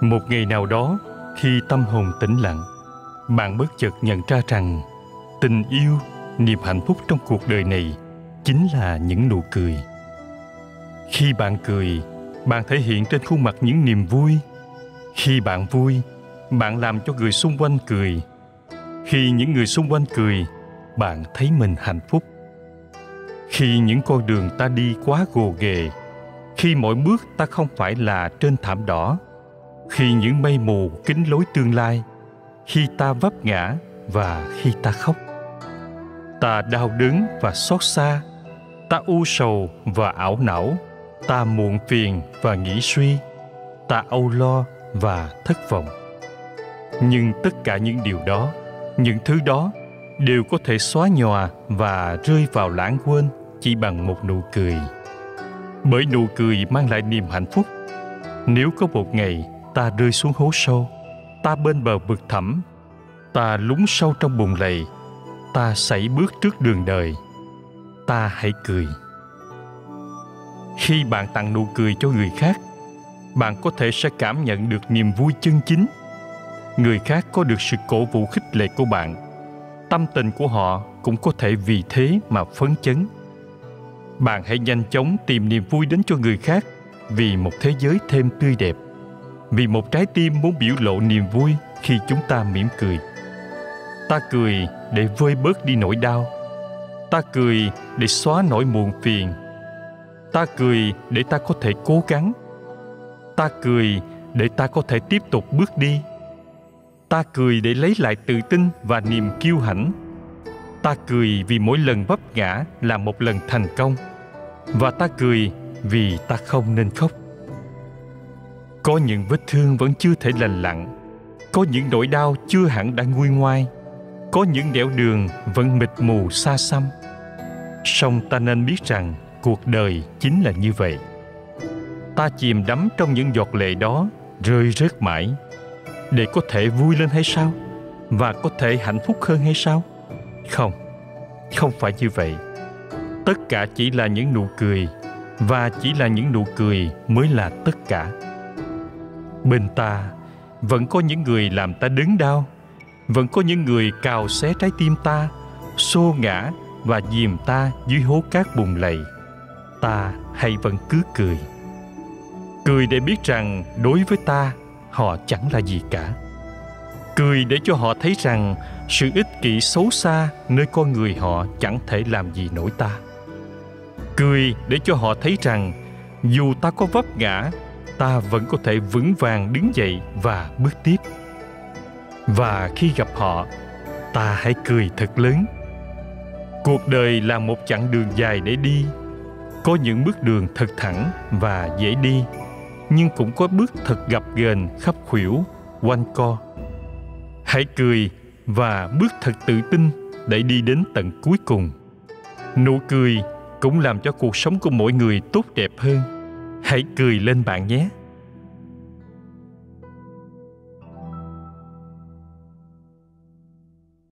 một ngày nào đó, khi tâm hồn tĩnh lặng, bạn bất chợt nhận ra rằng tình yêu, niềm hạnh phúc trong cuộc đời này chính là những nụ cười. Khi bạn cười, bạn thể hiện trên khuôn mặt những niềm vui. Khi bạn vui, bạn làm cho người xung quanh cười. Khi những người xung quanh cười, bạn thấy mình hạnh phúc. Khi những con đường ta đi quá gồ ghề, khi mỗi bước ta không phải là trên thảm đỏ khi những mây mù kín lối tương lai, khi ta vấp ngã và khi ta khóc. Ta đau đớn và xót xa, ta u sầu và ảo não, ta muộn phiền và nghĩ suy, ta âu lo và thất vọng. Nhưng tất cả những điều đó, những thứ đó đều có thể xóa nhòa và rơi vào lãng quên chỉ bằng một nụ cười. Bởi nụ cười mang lại niềm hạnh phúc. Nếu có một ngày ta rơi xuống hố sâu, ta bên bờ vực thẳm. Ta lún sâu trong bùn lầy, ta sảy bước trước đường đời. Ta hãy cười. Khi bạn tặng nụ cười cho người khác, bạn có thể sẽ cảm nhận được niềm vui chân chính. Người khác có được sự cổ vũ khích lệ của bạn. Tâm tình của họ cũng có thể vì thế mà phấn chấn. Bạn hãy nhanh chóng tìm niềm vui đến cho người khác vì một thế giới thêm tươi đẹp vì một trái tim muốn biểu lộ niềm vui khi chúng ta mỉm cười. Ta cười để vơi bớt đi nỗi đau. Ta cười để xóa nỗi muộn phiền. Ta cười để ta có thể cố gắng. Ta cười để ta có thể tiếp tục bước đi. Ta cười để lấy lại tự tin và niềm kiêu hãnh. Ta cười vì mỗi lần vấp ngã là một lần thành công. Và ta cười vì ta không nên khóc có những vết thương vẫn chưa thể lành lặn. Có những nỗi đau chưa hẳn đã nguôi ngoai. Có những nẻo đường vẫn mịt mù xa xăm. Song ta nên biết rằng cuộc đời chính là như vậy. Ta chìm đắm trong những giọt lệ đó, rơi rớt mãi. Để có thể vui lên hay sao? Và có thể hạnh phúc hơn hay sao? Không không phải như vậy. Tất cả chỉ là những nụ cười, và chỉ là những nụ cười mới là tất cả bên ta. Vẫn có những người làm ta đớn đau. Vẫn có những người cào xé trái tim ta, xô ngã và dìm ta dưới hố cát bùn lầy. Ta hay vẫn cứ cười. Cười để biết rằng đối với ta, họ chẳng là gì cả. Cười để cho họ thấy rằng sự ích kỷ xấu xa nơi con người họ chẳng thể làm gì nổi ta. Cười để cho họ thấy rằng dù ta có vấp ngã ta vẫn có thể vững vàng đứng dậy và bước tiếp. Và khi gặp họ, ta hãy cười thật lớn. Cuộc đời là một chặng đường dài để đi. Có những bước đường thật thẳng và dễ đi, nhưng cũng có bước thật gập ghềnh khắp khuỷu, quanh co. Hãy cười và bước thật tự tin để đi đến tận cuối cùng. Nụ cười cũng làm cho cuộc sống của mỗi người tốt đẹp hơn hãy cười lên bạn nhé.